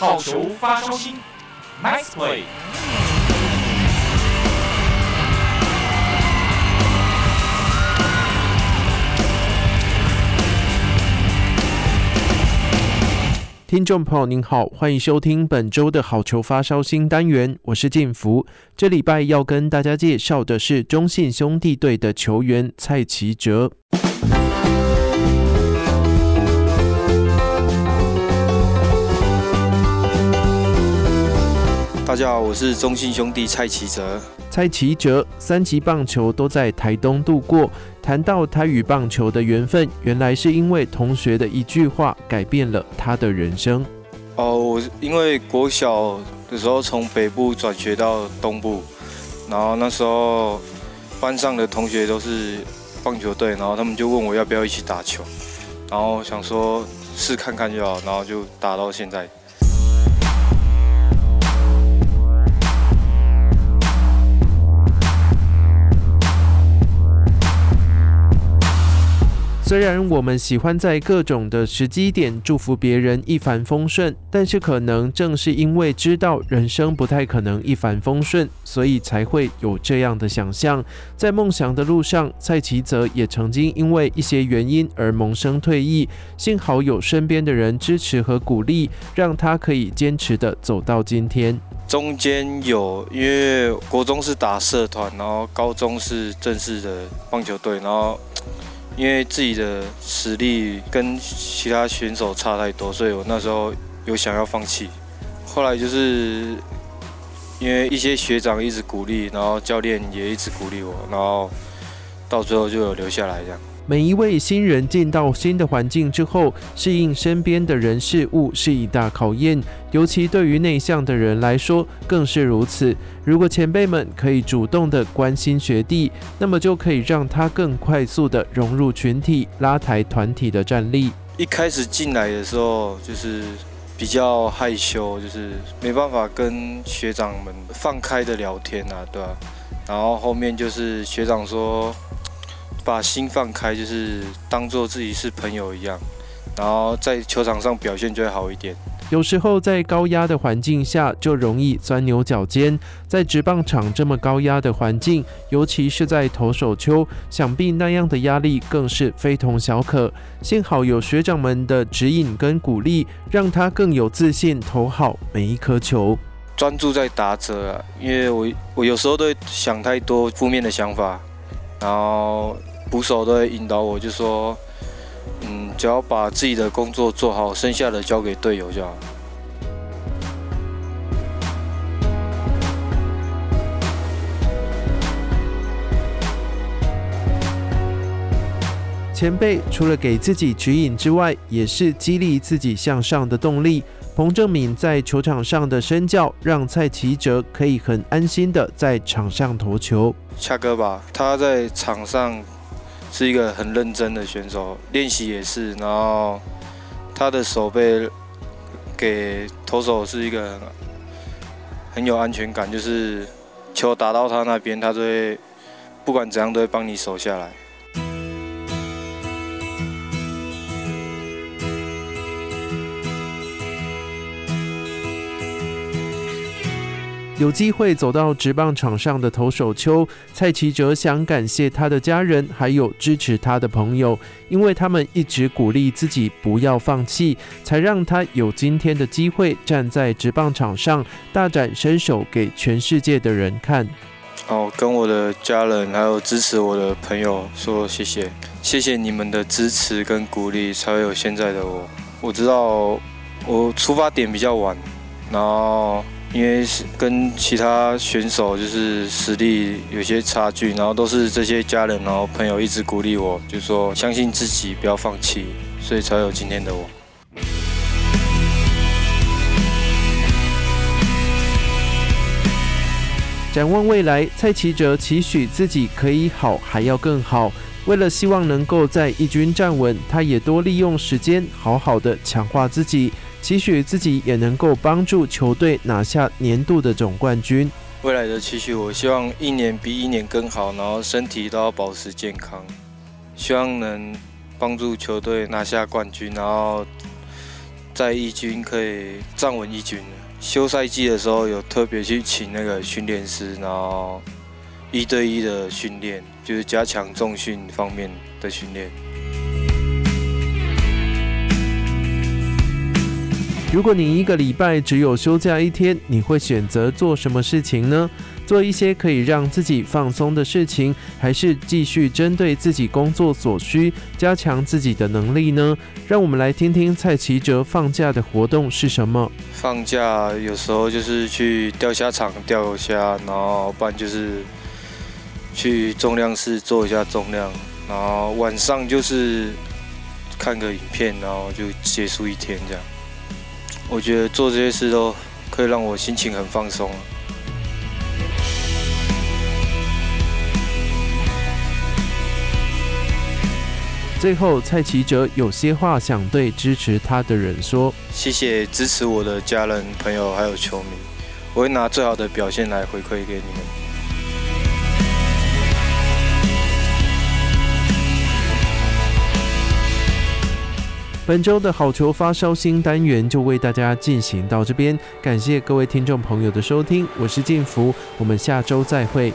好球发烧星，Nice play。听众朋友您好，欢迎收听本周的好球发烧星单元，我是建福。这礼拜要跟大家介绍的是中信兄弟队的球员蔡奇哲。家好，我是中信兄弟蔡奇哲。蔡奇哲三级棒球都在台东度过。谈到他与棒球的缘分，原来是因为同学的一句话改变了他的人生。哦，我因为国小的时候从北部转学到东部，然后那时候班上的同学都是棒球队，然后他们就问我要不要一起打球，然后想说试看看就好，然后就打到现在。虽然我们喜欢在各种的时机点祝福别人一帆风顺，但是可能正是因为知道人生不太可能一帆风顺，所以才会有这样的想象。在梦想的路上，蔡奇泽也曾经因为一些原因而萌生退役，幸好有身边的人支持和鼓励，让他可以坚持的走到今天。中间有，因为国中是打社团，然后高中是正式的棒球队，然后。因为自己的实力跟其他选手差太多，所以我那时候有想要放弃。后来就是因为一些学长一直鼓励，然后教练也一直鼓励我，然后到最后就有留下来这样。每一位新人进到新的环境之后，适应身边的人事物是一大考验，尤其对于内向的人来说更是如此。如果前辈们可以主动的关心学弟，那么就可以让他更快速的融入群体，拉抬团体的战力。一开始进来的时候就是比较害羞，就是没办法跟学长们放开的聊天啊，对吧？然后后面就是学长说。把心放开，就是当做自己是朋友一样，然后在球场上表现就会好一点。有时候在高压的环境下，就容易钻牛角尖。在职棒场这么高压的环境，尤其是在投手丘，想必那样的压力更是非同小可。幸好有学长们的指引跟鼓励，让他更有自信投好每一颗球。专注在打者啊，因为我我有时候都会想太多负面的想法，然后。捕手都会引导我，就说：“嗯，只要把自己的工作做好，剩下的交给队友就好。”前辈除了给自己指引之外，也是激励自己向上的动力。彭正敏在球场上的身教，让蔡奇哲可以很安心的在场上投球。恰哥吧，他在场上。是一个很认真的选手，练习也是。然后他的手背给投手是一个很，很有安全感，就是球打到他那边，他都会不管怎样都会帮你守下来。有机会走到职棒场上的投手丘，蔡奇哲想感谢他的家人，还有支持他的朋友，因为他们一直鼓励自己不要放弃，才让他有今天的机会站在职棒场上大展身手给全世界的人看。哦，跟我的家人还有支持我的朋友说谢谢，谢谢你们的支持跟鼓励，才会有现在的我。我知道我出发点比较晚，然后。因为是跟其他选手就是实力有些差距，然后都是这些家人，然后朋友一直鼓励我，就说相信自己，不要放弃，所以才有今天的我。展望未来，蔡奇哲期许自己可以好，还要更好。为了希望能够在一军站稳，他也多利用时间，好好的强化自己。期许自己也能够帮助球队拿下年度的总冠军。未来的期许，我希望一年比一年更好，然后身体都要保持健康，希望能帮助球队拿下冠军，然后在一军可以站稳一军。休赛季的时候有特别去请那个训练师，然后一对一的训练，就是加强重训方面的训练。如果你一个礼拜只有休假一天，你会选择做什么事情呢？做一些可以让自己放松的事情，还是继续针对自己工作所需加强自己的能力呢？让我们来听听蔡奇哲放假的活动是什么。放假有时候就是去钓虾场钓虾，然后不然就是去重量室做一下重量，然后晚上就是看个影片，然后就结束一天这样。我觉得做这些事都可以让我心情很放松。最后，蔡奇哲有些话想对支持他的人说：谢谢支持我的家人、朋友还有球迷，我会拿最好的表现来回馈给你们。本周的好球发烧星单元就为大家进行到这边，感谢各位听众朋友的收听，我是静福，我们下周再会。